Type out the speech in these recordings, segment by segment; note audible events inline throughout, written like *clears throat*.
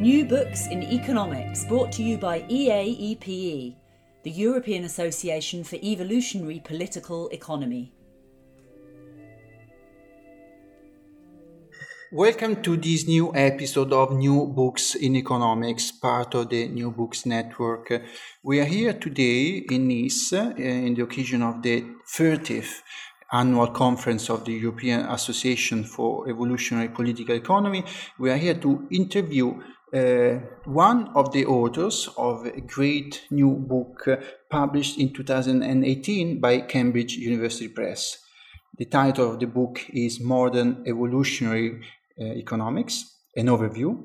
New Books in Economics, brought to you by EAEPE, the European Association for Evolutionary Political Economy. Welcome to this new episode of New Books in Economics, part of the New Books Network. We are here today in Nice uh, in the occasion of the 30th annual conference of the European Association for Evolutionary Political Economy. We are here to interview uh, one of the authors of a great new book uh, published in 2018 by Cambridge University Press. The title of the book is Modern Evolutionary uh, Economics, an overview.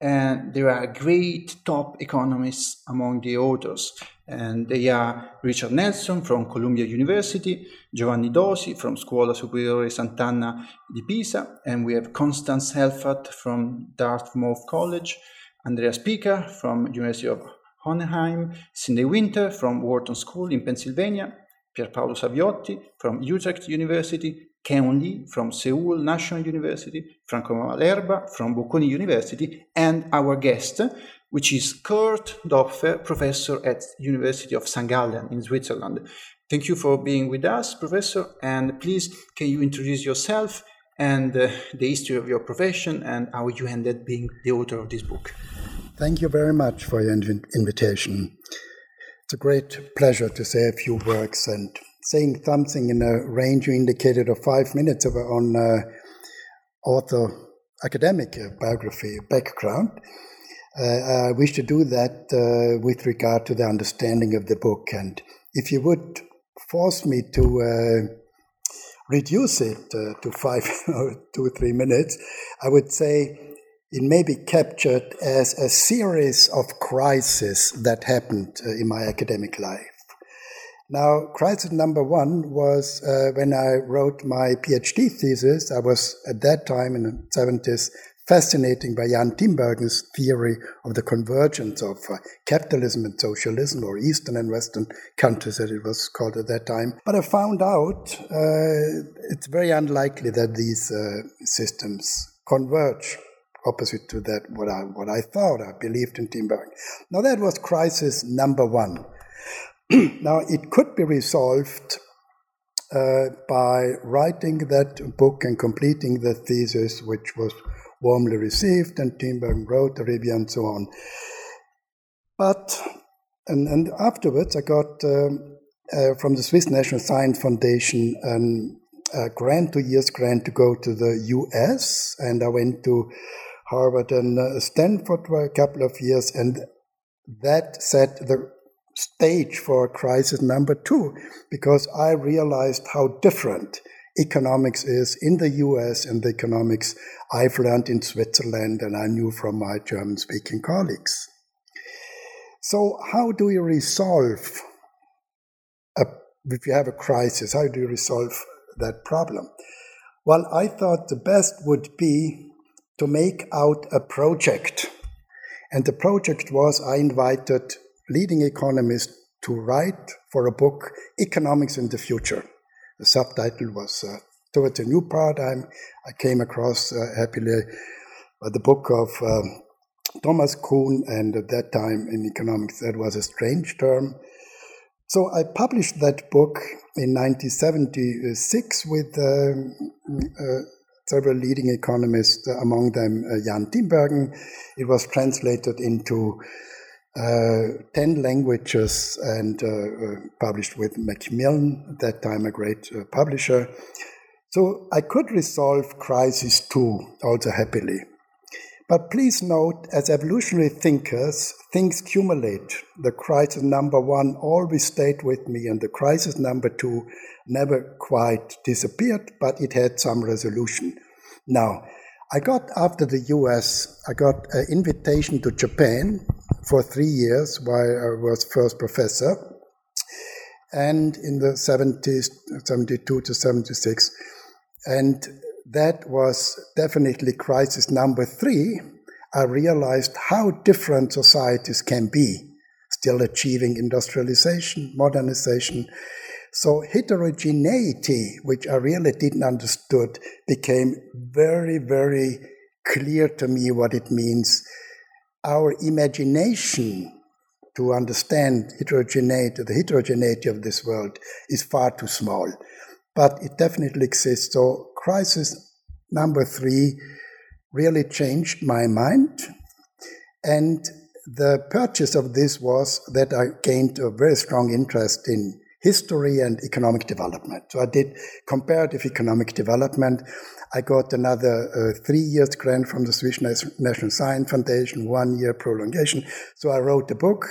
And there are great top economists among the authors. And they are Richard Nelson from Columbia University, Giovanni Dosi from Scuola Superiore Sant'Anna di Pisa, and we have Constance Helfat from Dartmouth College, Andrea Pyka from University of Hohenheim, Sidney Winter from Wharton School in Pennsylvania, Pierpaolo Saviotti from Utrecht University, Keun Lee from Seoul National University, Franco Malerba from Bocconi University, and our guest, which is Kurt Dopfer, professor at University of St. Gallen in Switzerland. Thank you for being with us, professor, and please can you introduce yourself and uh, the history of your profession and how you ended being the author of this book. Thank you very much for your inv- invitation. It's a great pleasure to say a few words and saying something in a range you indicated of five minutes on uh, author academic biography background. Uh, I wish to do that uh, with regard to the understanding of the book. And if you would force me to uh, reduce it to five *laughs* or two or three minutes, I would say it may be captured as a series of crises that happened in my academic life. Now, crisis number one was uh, when I wrote my PhD thesis. I was at that time in the 70s fascinating by Jan Tinbergen's theory of the convergence of uh, capitalism and socialism, or Eastern and Western countries, as it was called at that time. But I found out uh, it's very unlikely that these uh, systems converge. Opposite to that, what I what I thought, I believed in Tinbergen. Now that was crisis number one. *clears throat* now it could be resolved uh, by writing that book and completing the thesis, which was warmly received, and Tinbergen wrote a review and so on. But, and, and afterwards, I got um, uh, from the Swiss National Science Foundation um, a grant, two years grant to go to the US, and I went to Harvard and uh, Stanford for a couple of years, and that set the stage for crisis number two because I realized how different economics is in the US and the economics I've learned in Switzerland and I knew from my German speaking colleagues. So, how do you resolve a, if you have a crisis? How do you resolve that problem? Well, I thought the best would be to make out a project. And the project was I invited leading economists to write for a book, Economics in the Future. The subtitle was uh, Towards a New Paradigm. I came across uh, happily uh, the book of um, Thomas Kuhn, and at that time in economics, that was a strange term. So I published that book in 1976 with um, uh, several leading economists, uh, among them Jan Tinbergen. It was translated into 10 languages and uh, uh, published with Macmillan, at that time a great uh, publisher. So I could resolve crisis two also happily. But please note, as evolutionary thinkers, things accumulate. The crisis number one always stayed with me, and the crisis number two never quite disappeared, but it had some resolution. Now, I got after the US, I got an invitation to Japan for three years while I was first professor. And in the 70s, 72 to 76. And that was definitely crisis number three. I realized how different societies can be, still achieving industrialization, modernization, so heterogeneity, which I really didn't understood, became very, very clear to me what it means. Our imagination to understand heterogeneity, the heterogeneity of this world, is far too small. But it definitely exists. So crisis number three really changed my mind. And the purchase of this was that I gained a very strong interest in history and economic development. So I did comparative economic development. I got another uh, three years grant from the Swiss National Science Foundation, one year prolongation. So I wrote a book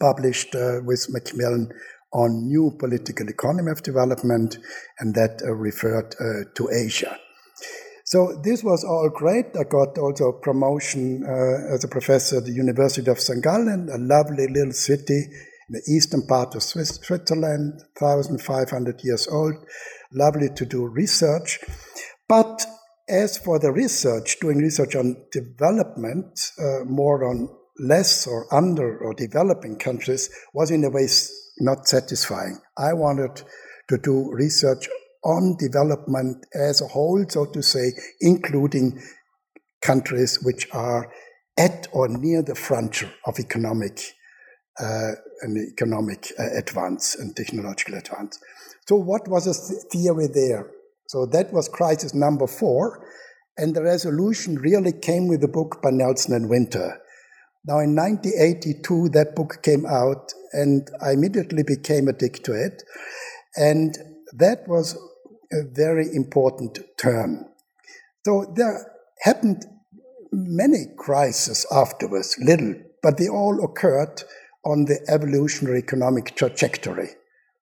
published uh, with Macmillan on new political economy of development, and that uh, referred uh, to Asia. So this was all great. I got also promotion uh, as a professor at the University of St. Gallen, a lovely little city in the eastern part of Swiss, Switzerland, 1,500 years old. Lovely to do research. But as for the research, doing research on development, uh, more on less or under or developing countries, was in a way not satisfying. I wanted to do research on development as a whole, so to say, including countries which are at or near the frontier of economic uh, an economic uh, advance and technological advance. So, what was the theory there? So, that was crisis number four, and the resolution really came with a book by Nelson and Winter. Now, in 1982, that book came out, and I immediately became addicted to it. And that was a very important turn. So, there happened many crises afterwards, little, but they all occurred on the evolutionary economic trajectory.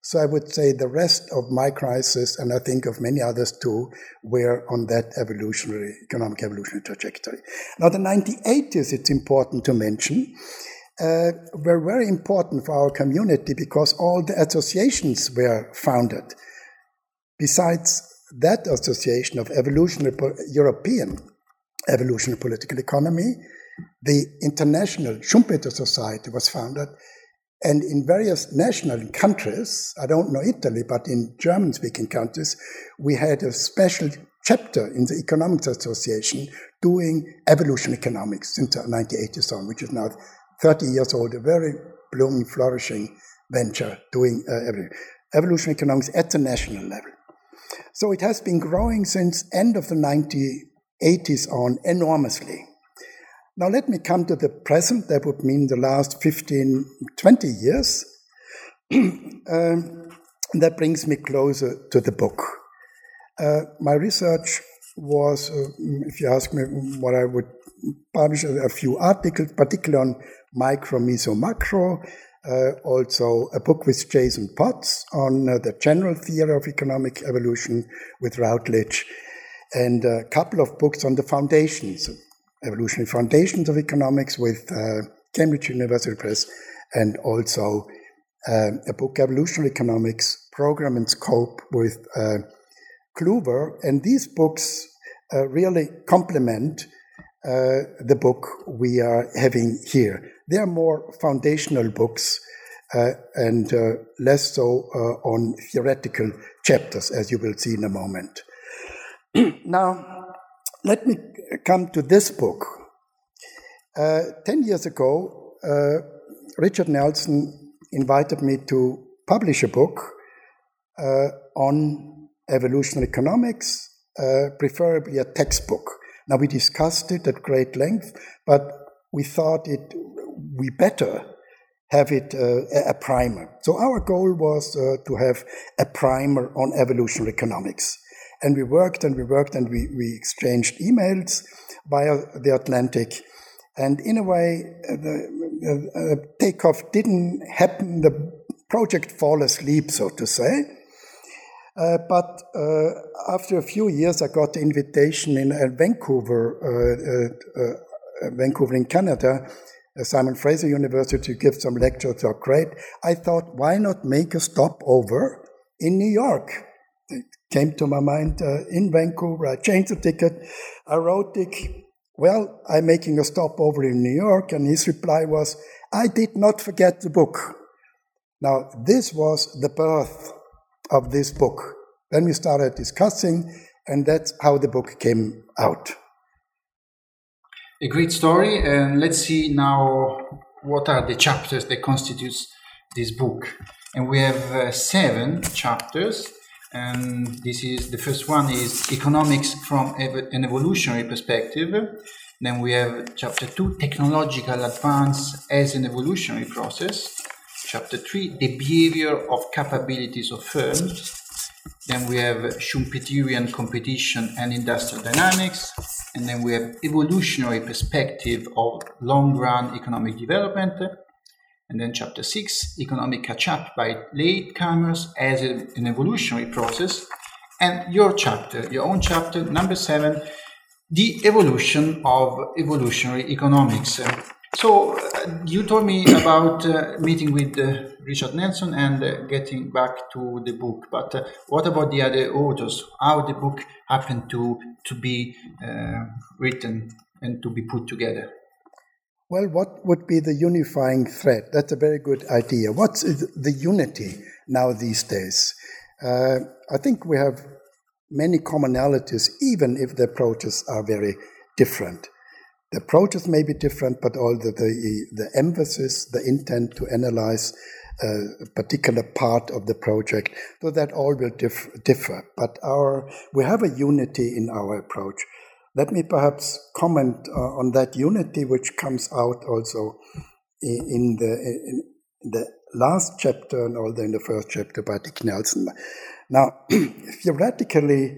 So I would say the rest of my crisis, and I think of many others too, were on that evolutionary, economic evolutionary trajectory. Now, the 1980s, it's important to mention, uh, were very important for our community because all the associations were founded. Besides that association of evolutionary European evolutionary political economy, the International Schumpeter Society was founded, and in various national countries, I don't know Italy, but in German speaking countries, we had a special chapter in the Economics Association doing evolution economics since 1980 on, which is now 30 years old, a very blooming, flourishing venture doing uh, evolution economics at the national level. So it has been growing since end of the 1980s on enormously. Now, let me come to the present. That would mean the last 15, 20 years. *clears throat* um, that brings me closer to the book. Uh, my research was, uh, if you ask me what I would publish, a few articles, particularly on micro, meso, macro, uh, also a book with Jason Potts on uh, the general theory of economic evolution with Routledge, and a couple of books on the foundations Evolutionary Foundations of Economics with uh, Cambridge University Press, and also uh, a book, Evolutionary Economics Program and Scope with uh, Kluwer. And these books uh, really complement uh, the book we are having here. They are more foundational books uh, and less so on theoretical chapters, as you will see in a moment. *clears throat* now, let me come to this book. Uh, Ten years ago, uh, Richard Nelson invited me to publish a book uh, on evolutionary economics, uh, preferably a textbook. Now, we discussed it at great length, but we thought it we better have it uh, a primer. So our goal was uh, to have a primer on evolutionary economics. And we worked and we worked and we, we exchanged emails via the Atlantic. And in a way, uh, the uh, takeoff didn't happen. The project fall asleep, so to say. Uh, but uh, after a few years, I got the invitation in uh, Vancouver, uh, uh, Vancouver in Canada, Simon Fraser University to give some lectures. Are great. I thought, why not make a stopover in New York? Came to my mind in Vancouver. I changed the ticket. I wrote Dick, well, I'm making a stopover in New York, and his reply was, I did not forget the book. Now, this was the birth of this book. Then we started discussing, and that's how the book came out. A great story, and let's see now what are the chapters that constitutes this book. And we have uh, seven chapters, and this is the first one is economics from an evolutionary perspective. Then we have chapter two, technological advance as an evolutionary process. Chapter three, the behavior of capabilities of firms. Then we have Schumpeterian competition and industrial dynamics. And then we have evolutionary perspective of long run economic development. And then chapter six, economic catch up by latecomers as an evolutionary process. And your chapter, your own chapter, number seven, the evolution of evolutionary economics. So uh, you told me about uh, meeting with uh, Richard Nelson and uh, getting back to the book, but uh, what about the other authors? How the book happened to to be uh, written and to be put together? Well, what would be the unifying thread? That's a very good idea. What's the unity now these days? Uh, I think we have many commonalities, even if the approaches are very different. The approaches may be different, but all the, the, the emphasis, the intent to analyze uh, a particular part of the project, so that all will dif- differ. But our, we have a unity in our approach. Let me perhaps comment uh, on that unity, which comes out also in, the, in the last chapter and also in the first chapter by Dick Nelson. Now, *clears throat* theoretically,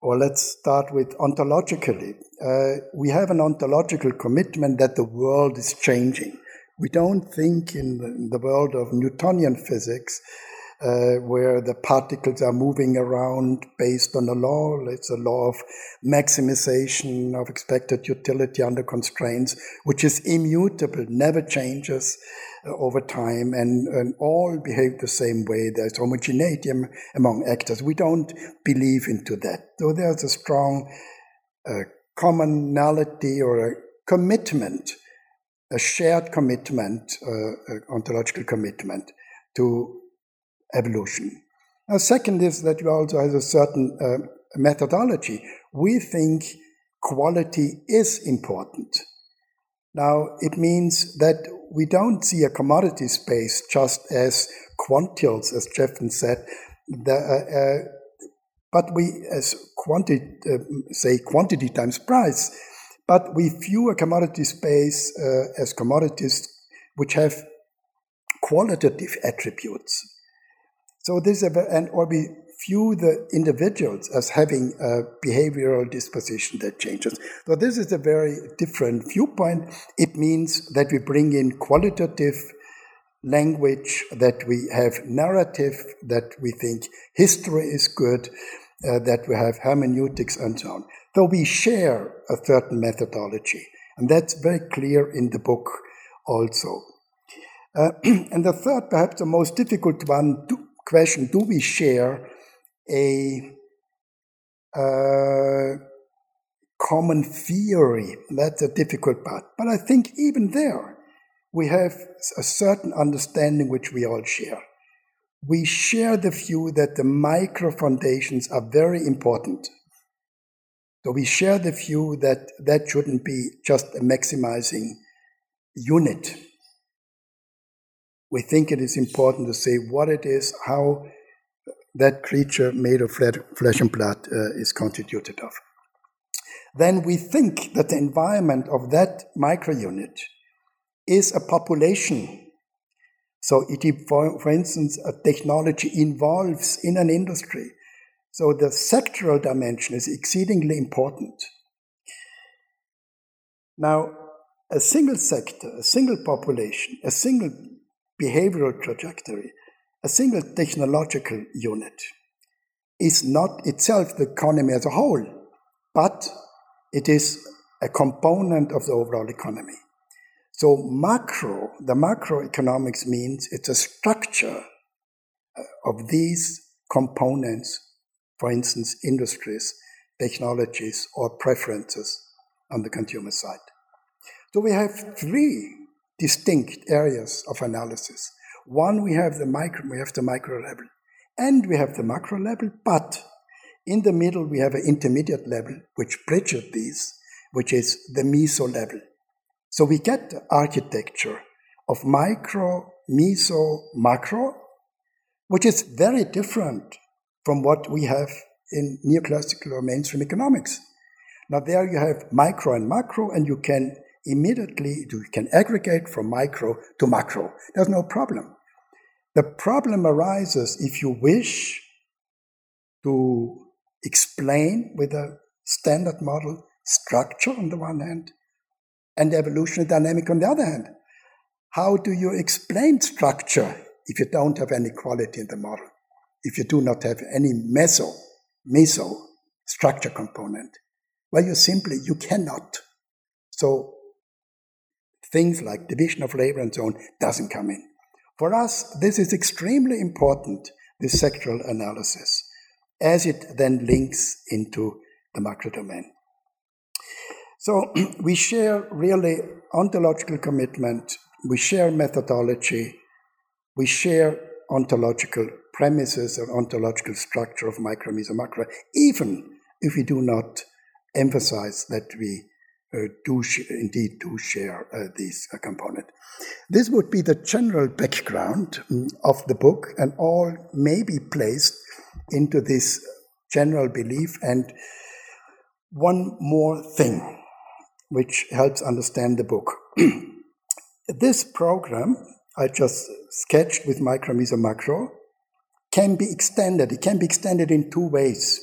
or let's start with ontologically, uh, we have an ontological commitment that the world is changing. We don't think in the, in the world of Newtonian physics, uh, where the particles are moving around based on a law. It's a law of maximization of expected utility under constraints, which is immutable, never changes over time and, and all behave the same way. There's homogeneity among actors. We don't believe into that. So there's a strong uh, commonality or a commitment, a shared commitment, uh, ontological commitment to evolution. Now, second is that we also have a certain uh, methodology. We think quality is important. Now, it means that we don't see a commodity space just as quantiles, as Jevons said, the, uh, uh, but we, as quantity, uh, say quantity times price, but we view a commodity space uh, as commodities which have qualitative attributes. So this and or we view the individuals as having a behavioral disposition that changes. So this is a very different viewpoint. It means that we bring in qualitative language, that we have narrative, that we think history is good, uh, that we have hermeneutics and so on. So we share a certain methodology. And that's very clear in the book also. Uh, *clears throat* and the third, perhaps the most difficult one, do, question, do we share a uh, common theory. That's a difficult part. But I think even there, we have a certain understanding which we all share. We share the view that the micro foundations are very important. So we share the view that that shouldn't be just a maximizing unit. We think it is important to say what it is, how that creature made of flesh and blood uh, is constituted of. Then we think that the environment of that microunit is a population. So, it, for, for instance, a technology involves in an industry. So, the sectoral dimension is exceedingly important. Now, a single sector, a single population, a single behavioral trajectory a single technological unit is not itself the economy as a whole, but it is a component of the overall economy. So macro, the macroeconomics means it's a structure uh, of these components, for instance, industries, technologies, or preferences on the consumer side. So we have three distinct areas of analysis. One, we have the micro, we have the micro level, and we have the macro level, but in the middle we have an intermediate level which bridges these, which is the meso level. So we get the architecture of micro, meso, macro, which is very different from what we have in neoclassical or mainstream economics. Now there you have micro and macro, and you can immediately you can aggregate from micro to macro. There's no problem. The problem arises if you wish to explain with a standard model structure on the one hand and evolutionary dynamic on the other hand. How do you explain structure if you don't have any quality in the model? If you do not have any meso, meso structure component? Well, you simply, you cannot. So things like division of labor and so on doesn't come in. For us, this is extremely important, this sectoral analysis, as it then links into the macro domain. So *clears throat* we share really ontological commitment, we share methodology, we share ontological premises or ontological structure of micro, meso, macro, even if we do not emphasize that we uh, do sh- indeed do share uh, these uh, component. This would be the general background um, of the book, and all may be placed into this general belief. And one more thing, which helps understand the book. *clears throat* this program I just sketched with micro, meso, macro can be extended. It can be extended in two ways.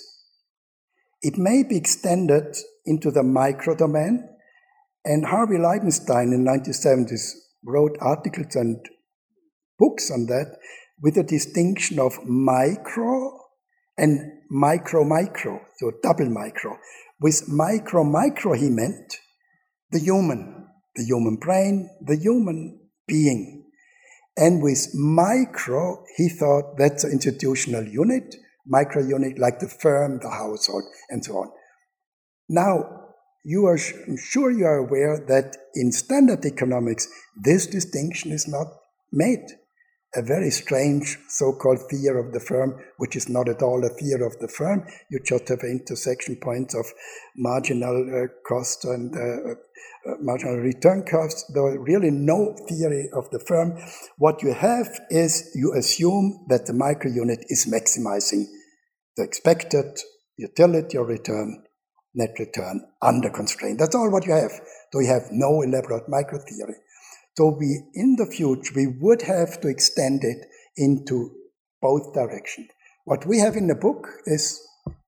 It may be extended into the micro domain. And Harvey Leibenstein in 1970s wrote articles and books on that with a distinction of micro and micro micro, so double micro. With micro micro, he meant the human, the human brain, the human being. And with micro, he thought that's an institutional unit, micro unit like the firm, the household, and so on. Now, you are I'm sure you are aware that in standard economics, this distinction is not made. A very strange so-called theory of the firm, which is not at all a theory of the firm. You just have intersection points of marginal uh, cost and uh, uh, marginal return costs. There are really no theory of the firm. What you have is you assume that the micro unit is maximizing the expected utility or return net return under constraint. That's all what you have. So you have no elaborate micro theory. So we, in the future, we would have to extend it into both directions. What we have in the book is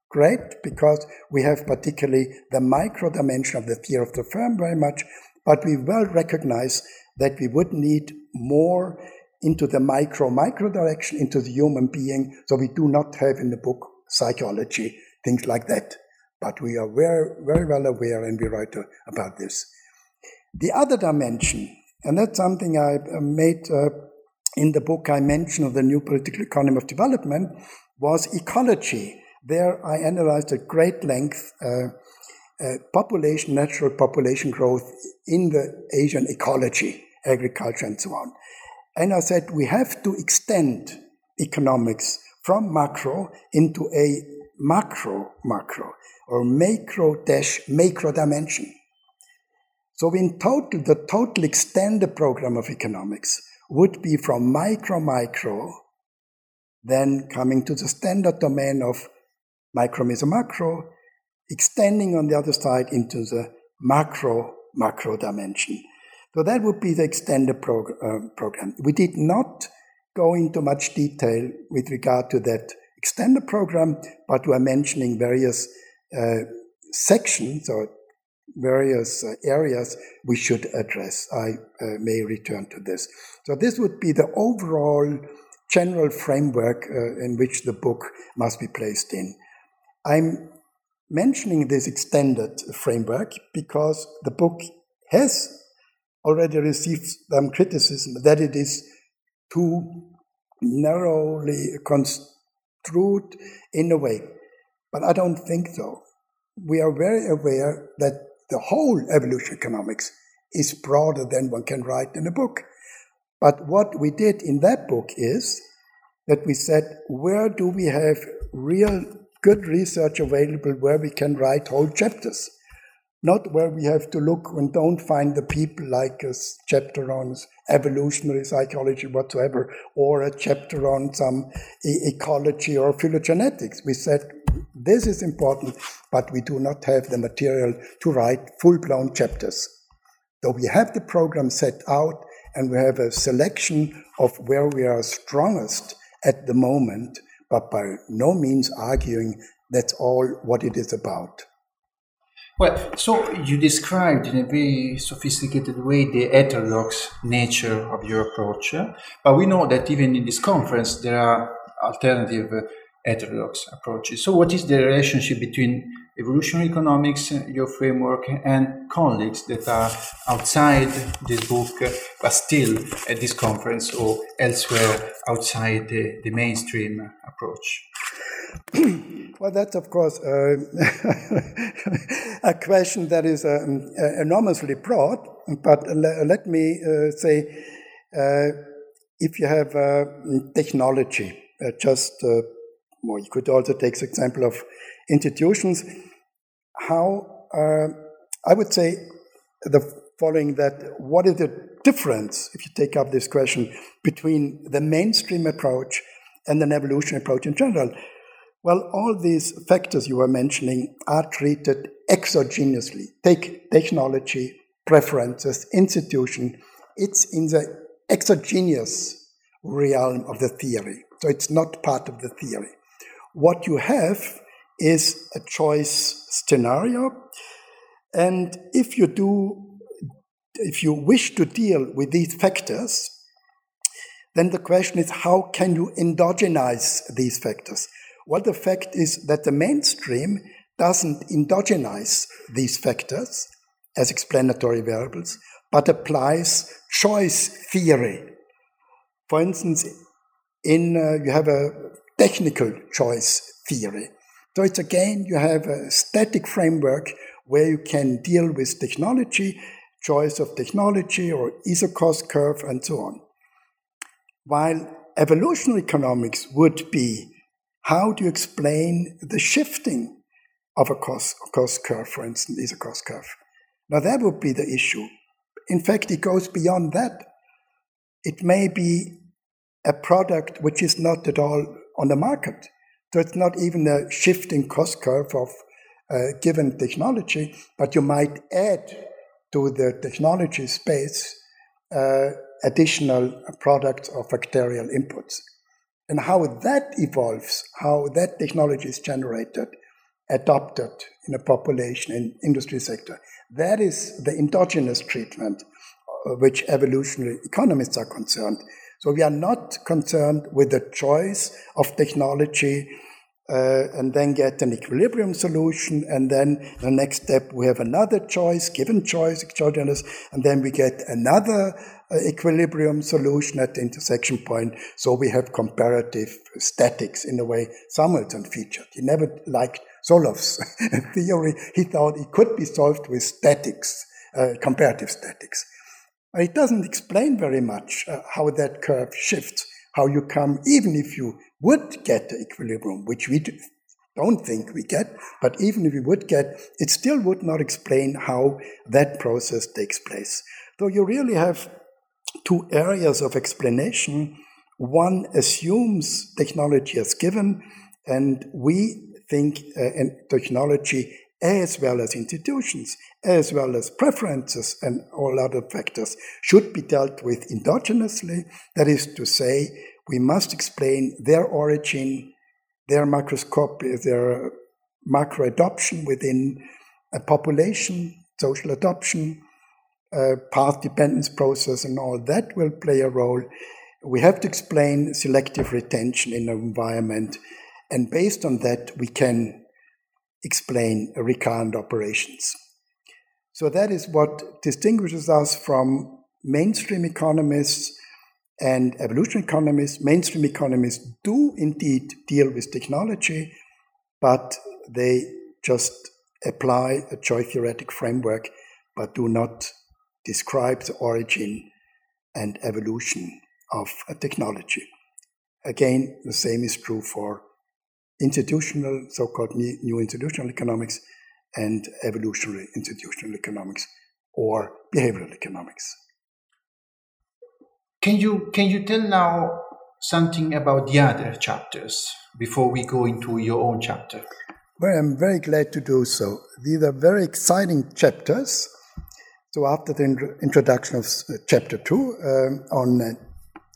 great because we have particularly the micro dimension of the theory of the firm very much, but we well recognize that we would need more into the micro micro direction, into the human being. So we do not have in the book psychology, things like that. But we are very, very well aware and we write about this. The other dimension, and that's something I uh, made uh, in the book I mentioned of the new political economy of development, was ecology. There I analyzed at great length uh, uh, population, natural population growth in the Asian ecology, agriculture, and so on. And I said we have to extend economics from macro into a macro macro or macro dash macro dimension. So in total, the total extended program of economics would be from micro micro, then coming to the standard domain of micro meso macro, extending on the other side into the macro macro dimension. So that would be the extended prog- uh, program. We did not go into much detail with regard to that extended program, but we're mentioning various uh, sections or various uh, areas we should address. I uh, may return to this. So, this would be the overall general framework uh, in which the book must be placed in. I'm mentioning this extended framework because the book has already received some criticism that it is too narrowly construed in a way. But I don't think so. We are very aware that the whole evolution economics is broader than one can write in a book. But what we did in that book is that we said, where do we have real good research available where we can write whole chapters? Not where we have to look and don't find the people like a chapter on evolutionary psychology whatsoever, or a chapter on some e- ecology or phylogenetics. We said this is important, but we do not have the material to write full blown chapters. So we have the program set out and we have a selection of where we are strongest at the moment, but by no means arguing that's all what it is about. Well, so you described in a very sophisticated way the heterodox nature of your approach, eh? but we know that even in this conference there are alternative eh, heterodox approaches. So, what is the relationship between evolutionary economics, your framework, and colleagues that are outside this book, eh, but still at this conference or elsewhere outside the, the mainstream approach? *clears throat* well, that's of course uh, *laughs* a question that is um, enormously broad, but let me uh, say uh, if you have uh, technology, uh, just uh, well, you could also take the example of institutions how uh, I would say the following that what is the difference, if you take up this question, between the mainstream approach and an evolution approach in general? Well, all these factors you were mentioning are treated exogenously. Take technology, preferences, institution. It's in the exogenous realm of the theory. So it's not part of the theory. What you have is a choice scenario. And if you do, if you wish to deal with these factors, then the question is how can you endogenize these factors? Well, the fact is that the mainstream doesn't endogenize these factors as explanatory variables, but applies choice theory. For instance, in uh, you have a technical choice theory. So it's again, you have a static framework where you can deal with technology, choice of technology or iso-cost curve and so on. While evolutionary economics would be how do you explain the shifting of a cost, cost curve, for instance, is a cost curve? Now that would be the issue. In fact, it goes beyond that. It may be a product which is not at all on the market. So it's not even a shifting cost curve of uh, given technology, but you might add to the technology space uh, additional products or factorial inputs. And how that evolves, how that technology is generated, adopted in a population and industry sector, that is the endogenous treatment uh, which evolutionary economists are concerned. So we are not concerned with the choice of technology uh, and then get an equilibrium solution. And then the next step, we have another choice, given choice, exogenous, and then we get another uh, equilibrium solution at the intersection point. So we have comparative statics in a way, Samuelson featured. He never liked Solow's *laughs* theory. He thought it could be solved with statics, uh, comparative statics. It doesn't explain very much uh, how that curve shifts, how you come, even if you would get the equilibrium, which we don't think we get, but even if we would get, it still would not explain how that process takes place. So you really have two areas of explanation. One assumes technology as given, and we think uh, in technology as well as institutions, as well as preferences and all other factors, should be dealt with endogenously. That is to say, we must explain their origin, their macroscopic, their macro adoption within a population, social adoption, uh, path dependence process, and all that will play a role. We have to explain selective retention in an environment, and based on that, we can explain recurrent operations. So that is what distinguishes us from mainstream economists and evolution economists. Mainstream economists do indeed deal with technology, but they just apply a joy theoretic framework, but do not describe the origin and evolution of a technology. Again, the same is true for institutional, so called new institutional economics and evolutionary institutional economics or behavioral economics. Can you, can you tell now something about the other chapters before we go into your own chapter? Well, I'm very glad to do so. These are very exciting chapters. So, after the introduction of uh, chapter two um, on uh,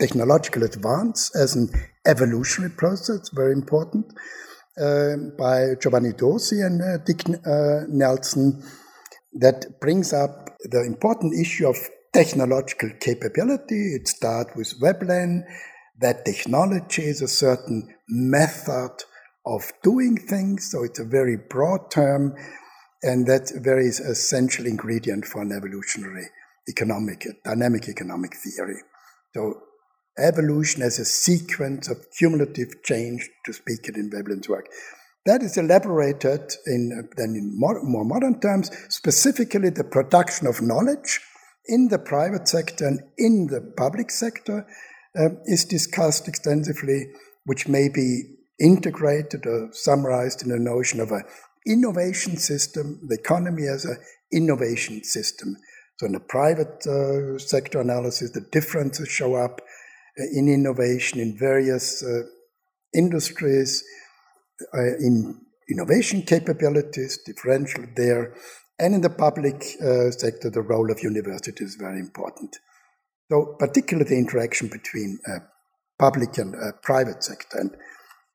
technological advance as an evolutionary process, very important, uh, by Giovanni Dosi and uh, Dick uh, Nelson, that brings up the important issue of technological capability. It starts with Veblen, that technology is a certain method of doing things, so it's a very broad term, and that's very essential ingredient for an evolutionary economic, dynamic economic theory. So evolution as a sequence of cumulative change, to speak it in Veblen's work. That is elaborated in, then in more, more modern terms, specifically the production of knowledge in the private sector and in the public sector uh, is discussed extensively, which may be integrated or summarized in the notion of an innovation system, the economy as an innovation system. So in the private uh, sector analysis, the differences show up uh, in innovation in various uh, industries, uh, in innovation capabilities, differential there, and in the public sector, the role of university is very important. So, particularly the interaction between public and private sector. And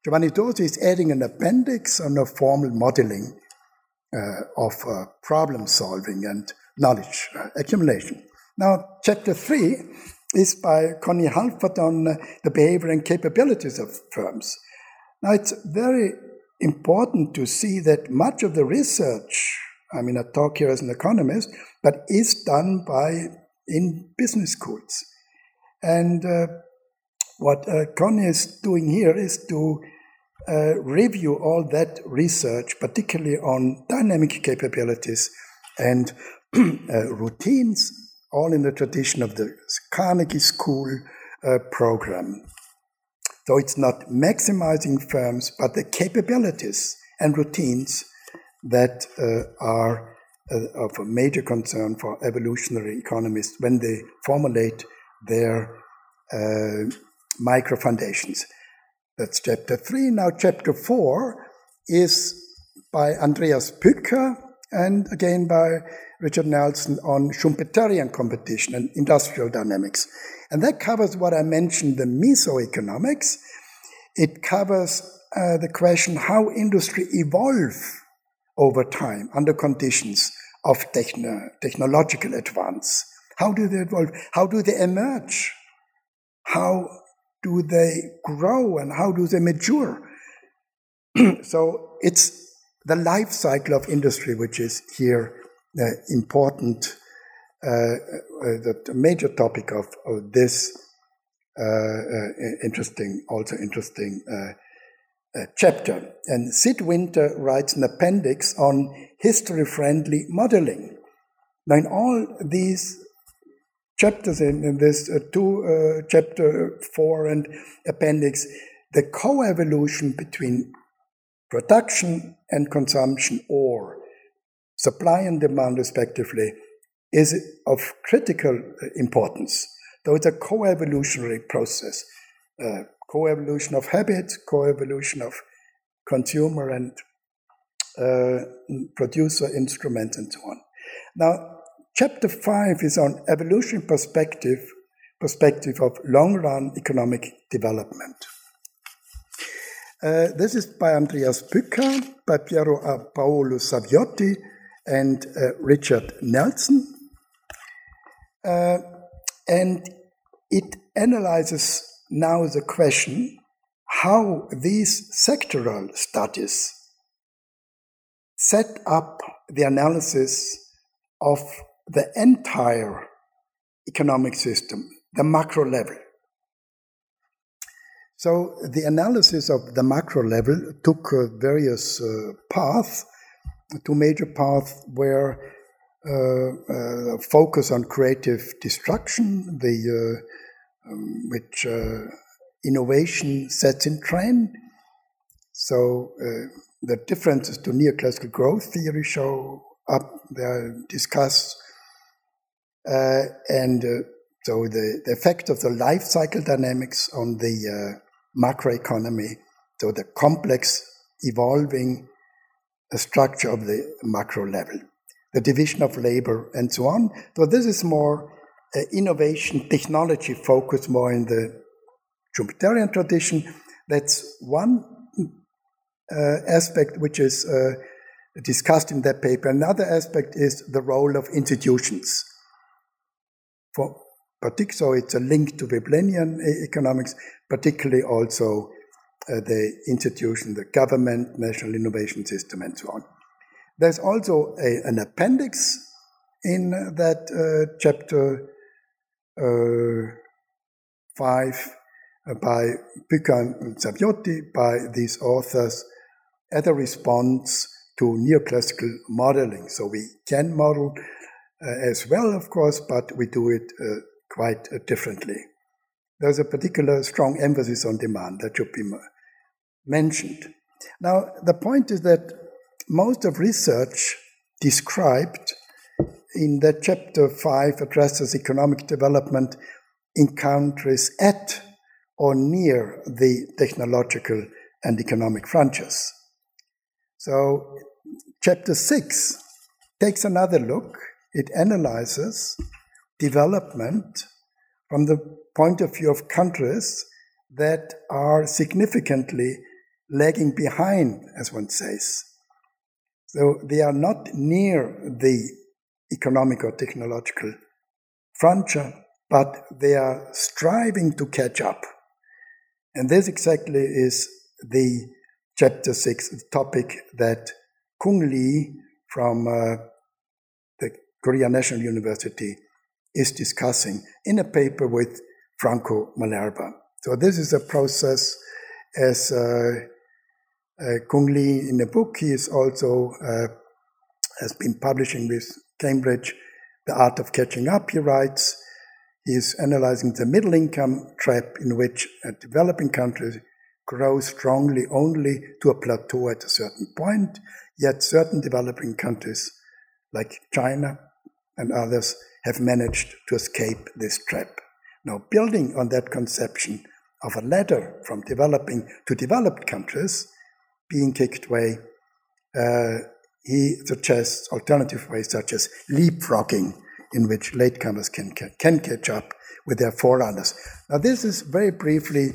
Giovanni Dosi is adding an appendix on a formal modeling uh, of uh, problem solving and knowledge uh, accumulation. Now, chapter three is by Connie Helfat on uh, the behavior and capabilities of firms. Now, it's very important to see that much of the research, I mean, I talk here as an economist, but is done by in business schools. And uh, what uh, Connie is doing here is to uh, review all that research, particularly on dynamic capabilities and *clears throat* uh, routines all in the tradition of the Carnegie School uh, program. So it's not maximizing firms, but the capabilities and routines that uh, are uh, of a major concern for evolutionary economists when they formulate their uh, micro foundations. That's chapter three. Now, chapter four is by Andreas Pyka and again by Richard Nelson on Schumpeterian competition and industrial dynamics. And that covers what I mentioned, the mesoeconomics. It covers uh, the question how industry evolve over time under conditions of techno- technological advance. How do they evolve? How do they emerge? How do they grow and how do they mature? *clears throat* so it's the life cycle of industry which is here important, uh, uh, the major topic of, of this uh, interesting, also interesting chapter. And Sid Winter writes an appendix on history friendly modeling. Now, in all these chapters in, in this uh, two uh, chapter four and appendix the co-evolution between production and consumption or supply and demand respectively, is of critical importance, though it's a co-evolutionary process, uh, co-evolution of habit, co-evolution of consumer and uh, producer instrument, and so on. Now, chapter five is on evolution perspective, perspective of long-run economic development. Uh, this is by Andreas Pyka, by Piero Paolo Saviotti, and uh, Richard Nelson. Uh, and it analyzes now the question how these sectoral studies set up the analysis of the entire economic system, the macro level. So the analysis of the macro level took uh, various uh, paths. Two major paths were uh, uh focus on creative destruction, the uh, um, which uh, innovation sets in trend. So the differences to neoclassical growth theory show up, they're discussed. Uh, and so the, the, effect of the life cycle dynamics on the macroeconomy, so the complex evolving structure of the macro level, the division of labor, and so on. So this is more uh, innovation, technology focused more in the Schumpeterian tradition. That's one uh, aspect which is uh, discussed in that paper. Another aspect is the role of institutions. For so it's a link to Veblenian economics, particularly also uh, the institution, the government, national innovation system, and so on. There's also a, an appendix in that uh, chapter uh, 5 uh, by Bücker and by these authors, as a response to neoclassical modeling. So we can model uh, as well, of course, but we do it uh, quite uh, differently. There's a particular strong emphasis on demand that should be mentioned. Now, the point is that most of research described in that chapter 5 addresses economic development in countries at or near the technological and economic frontiers. So, chapter 6 takes another look. It analyzes development from the point of view of countries that are significantly lagging behind, as one says. So they are not near the economic or technological frontier, but they are striving to catch up. And this exactly is the chapter 6 topic that Keun Lee from uh, the Korea National University is discussing in a paper with Franco Malerba. So this is a process as uh, uh, Keun Lee in a book, he is also uh, has been publishing with Cambridge The Art of Catching Up, he writes. He is analyzing the middle income trap in which a developing countries grow strongly only to a plateau at a certain point, yet certain developing countries like China and others have managed to escape this trap. Now, building on that conception of a ladder from developing to developed countries being kicked away, uh, he suggests alternative ways such as leapfrogging, in which latecomers can, can catch up with their forerunners. Now, this is very briefly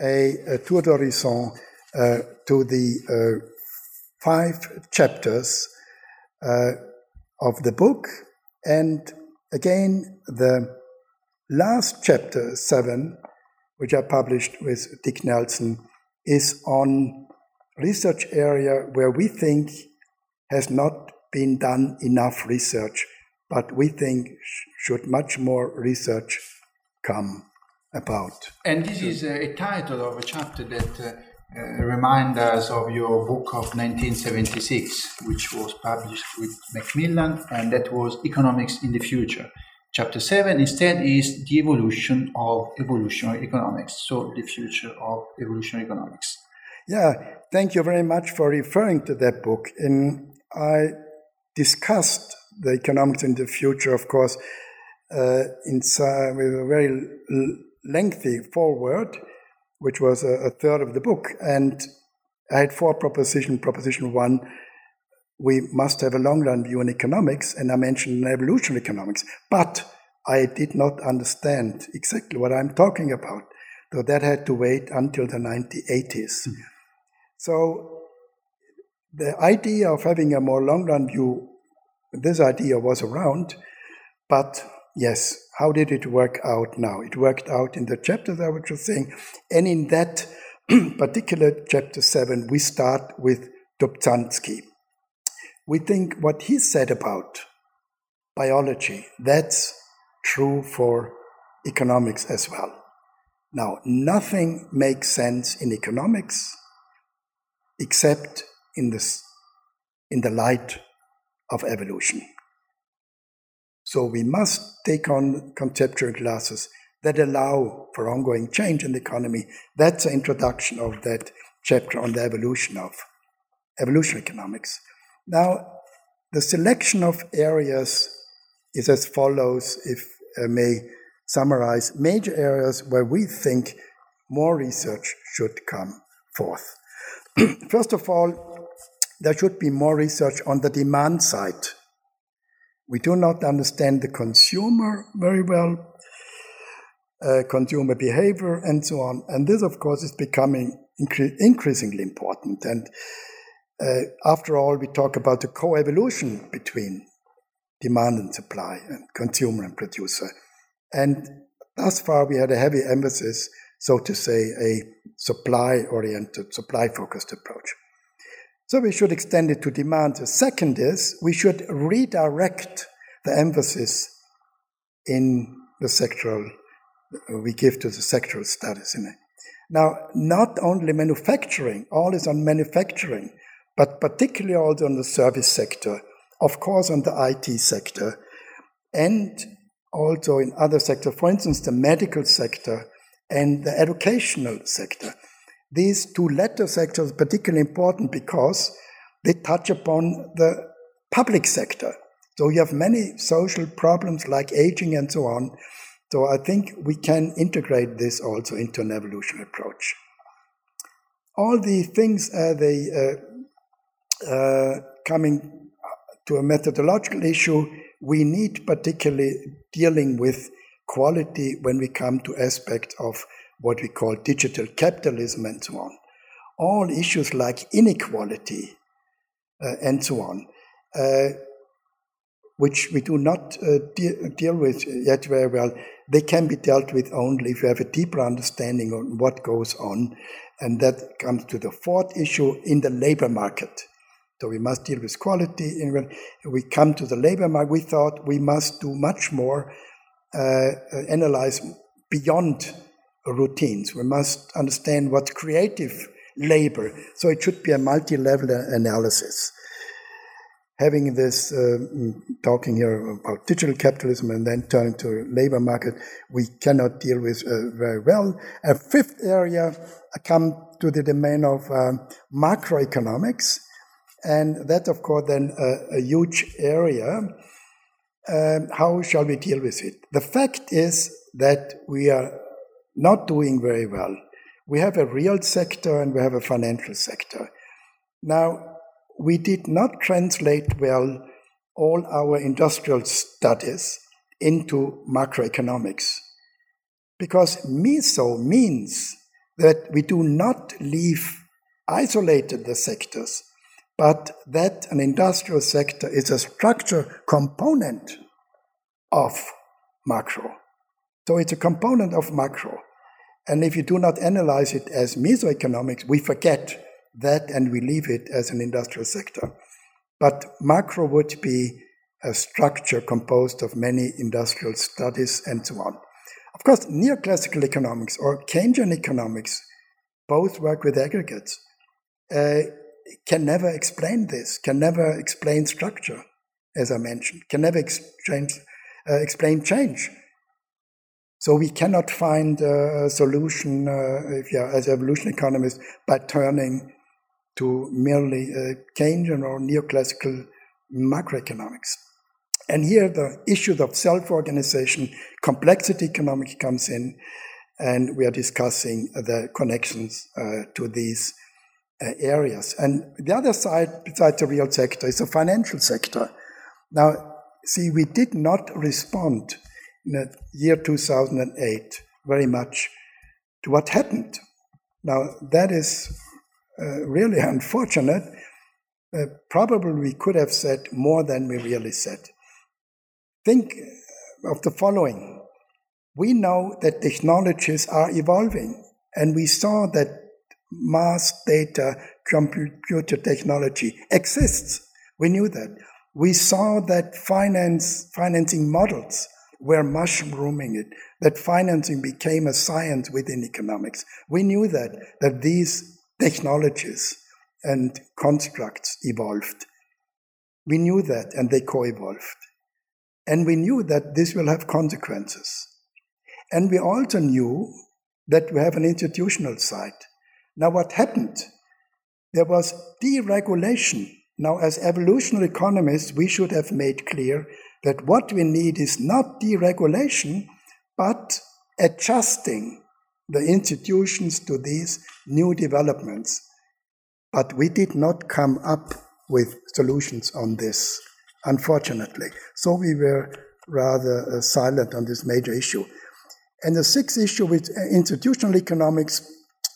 a, a tour d'horizon uh, to the uh, five chapters uh, of the book. And again, the last chapter, seven, which I published with Dick Nelson, is on research area where we think has not been done enough research, but we think should much more research come about. And this is a title of a chapter that uh, uh, reminds us of your book of 1976, which was published with Macmillan, and that was Economics in the Future. Chapter 7 instead is the evolution of evolutionary economics, so the future of evolutionary economics. Yeah, thank you very much for referring to that book. And I discussed the economics in the future, of course, uh, in, with a very lengthy foreword, which was a, a, third of the book. And I had four propositions. Proposition one, we must have a long run view on economics, and I mentioned evolutionary economics. But I did not understand exactly what I'm talking about. So that had to wait until the 1980s. Mm-hmm. So the idea of having a more long run view, this idea was around, but yes, how did it work out now? It worked out in the chapters I was just saying. And in that *clears throat* particular chapter 7, we start with Dobzhansky. We think what he said about biology, that's true for economics as well. Now, nothing makes sense in economics except in, this, in the light of evolution. So we must take on conceptual classes that allow for ongoing change in the economy. That's the introduction of that chapter on the evolution of evolution economics. Now, the selection of areas is as follows, if I may summarize major areas where we think more research should come forth. *clears throat* First of all, there should be more research on the demand side. We do not understand the consumer very well, uh, consumer behavior, and so on. And this, of course, is becoming incre- increasingly important. And uh, after all, we talk about the co-evolution between demand and supply and consumer and producer. And thus far, we had a heavy emphasis, so to say, a supply oriented, supply focused approach. So we should extend it to demand. The second is we should redirect the emphasis in the sectoral, we give to the sectoral studies. Now, not only manufacturing, all is on manufacturing, but particularly also on the service sector, of course, on the IT sector, and also in other sectors, for instance, the medical sector and the educational sector. These two latter sectors are particularly important because they touch upon the public sector. So you have many social problems like aging and so on. So I think we can integrate this also into an evolutionary approach. All the things uh, they uh, uh, coming to a methodological issue we need particularly dealing with quality when we come to aspects of what we call digital capitalism and so on. All issues like inequality uh, and so on, uh, which we do not uh, de- deal with yet very well, they can be dealt with only if you have a deeper understanding of what goes on. And that comes to the fourth issue in the labor market. So we must deal with quality. And when we come to the labor market, we thought we must do much more, uh, analyze beyond routines. We must understand what creative labor. So it should be a multi-level analysis. Having this, uh, talking here about digital capitalism and then turning to labor market, we cannot deal with uh, very well. A fifth area, I come to the domain of uh, macroeconomics and that's, of course, then a, a huge area. Um, how shall we deal with it? The fact is that we are not doing very well. We have a real sector and we have a financial sector. Now, we did not translate well all our industrial studies into macroeconomics because meso means that we do not leave isolated the sectors but that an industrial sector is a structure component of macro. So it's a component of macro. And if you do not analyze it as mesoeconomics, we forget that and we leave it as an industrial sector. But macro would be a structure composed of many industrial studies and so on. Of course, neoclassical economics or Keynesian economics both work with aggregates. Uh, can never explain this, can never explain structure, as I mentioned, can never exchange, uh, explain change. So we cannot find a solution, uh, if you are as evolution economists, by turning to merely uh, Keynesian or neoclassical macroeconomics. And here the issues of self-organization, complexity economics comes in, and we are discussing the connections uh, to these areas. And the other side, besides the real sector, is the financial sector. Now, see, we did not respond in the year 2008 very much to what happened. Now, that is uh, really *laughs* unfortunate. Uh, probably we could have said more than we really said. Think of the following. We know that technologies are evolving, and we saw that mass data computer technology exists. We knew that. We saw that finance, financing models were mushrooming it, that financing became a science within economics. We knew that, that these technologies and constructs evolved. We knew that and they co evolved. And we knew that this will have consequences. And we also knew that we have an institutional side. Now, what happened? There was deregulation. Now, as evolutionary economists, we should have made clear that what we need is not deregulation, but adjusting the institutions to these new developments. But we did not come up with solutions on this, unfortunately. So we were rather uh, silent on this major issue. And the sixth issue with uh, institutional economics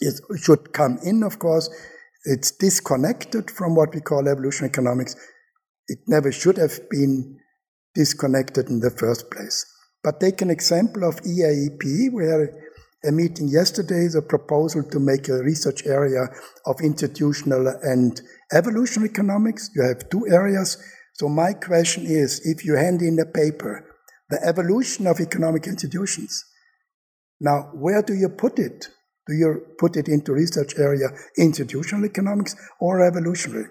is, should come in, of course. It's disconnected from what we call evolutionary economics. It never should have been disconnected in the first place. But take an example of EAEP, where a meeting yesterday, the proposal to make a research area of institutional and evolutionary economics. You have two areas. So my question is, if you hand in a paper, the evolution of economic institutions, now where do you put it? Do you put it into research area institutional economics or evolutionary?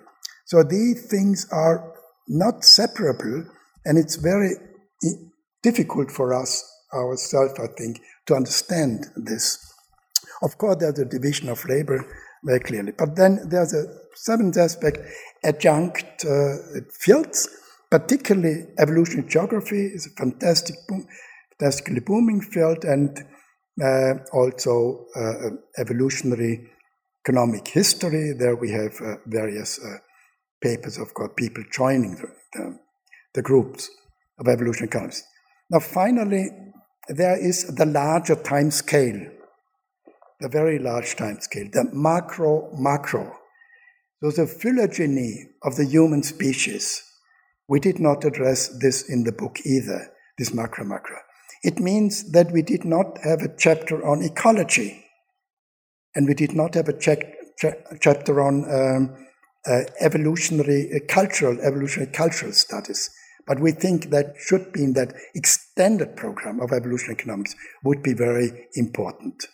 So these things are not separable, and it's very difficult for us ourselves, I think, to understand this. Of course, there's a division of labor very clearly, but then there's a seventh aspect, adjunct uh, fields, particularly evolutionary geography is a fantastic, boom, fantastically booming field, and uh, also uh, evolutionary economic history. There we have uh, various uh, papers, of people joining the, the, the groups of evolutionary economists. Now, finally, there is the larger time scale, the very large time scale, the macro macro. So, the phylogeny of the human species. We did not address this in the book either, this macro macro. It means that we did not have a chapter on ecology, and we did not have a chapter on um, uh, evolutionary uh, cultural evolutionary cultural studies. But we think that should be in that extended program of evolutionary economics would be very important.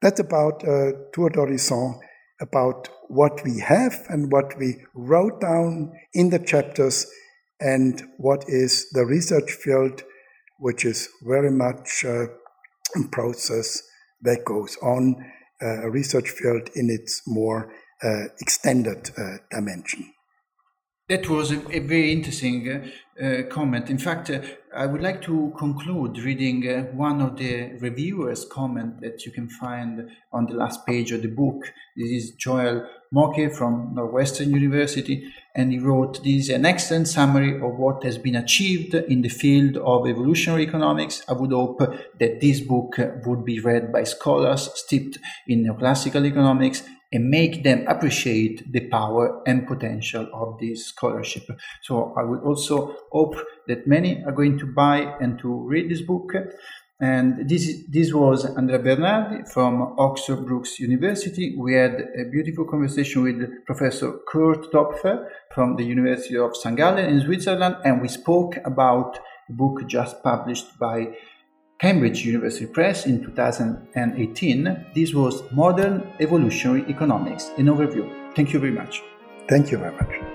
That's about uh, tour d'horizon, about what we have and what we wrote down in the chapters and what is the research field, which is very much a process that goes on, uh, a research field in its more uh, extended uh, dimension. That was a, a very interesting uh, comment. In fact, uh, I would like to conclude reading one of the reviewers' comment that you can find on the last page of the book. This is Joel Mokyr from Northwestern University, and he wrote, This is an excellent summary of what has been achieved in the field of evolutionary economics. I would hope that this book would be read by scholars steeped in neoclassical economics and make them appreciate the power and potential of this scholarship. So I would also hope that many are going to buy and to read this book. And this, this was Andrea Bernardi from Oxford Brookes University. We had a beautiful conversation with Professor Kurt Dopfer from the University of St. Gallen in Switzerland, and we spoke about a book just published by Cambridge University Press in 2018. This was Modern Evolutionary Economics, an overview. Thank you very much. Thank you very much.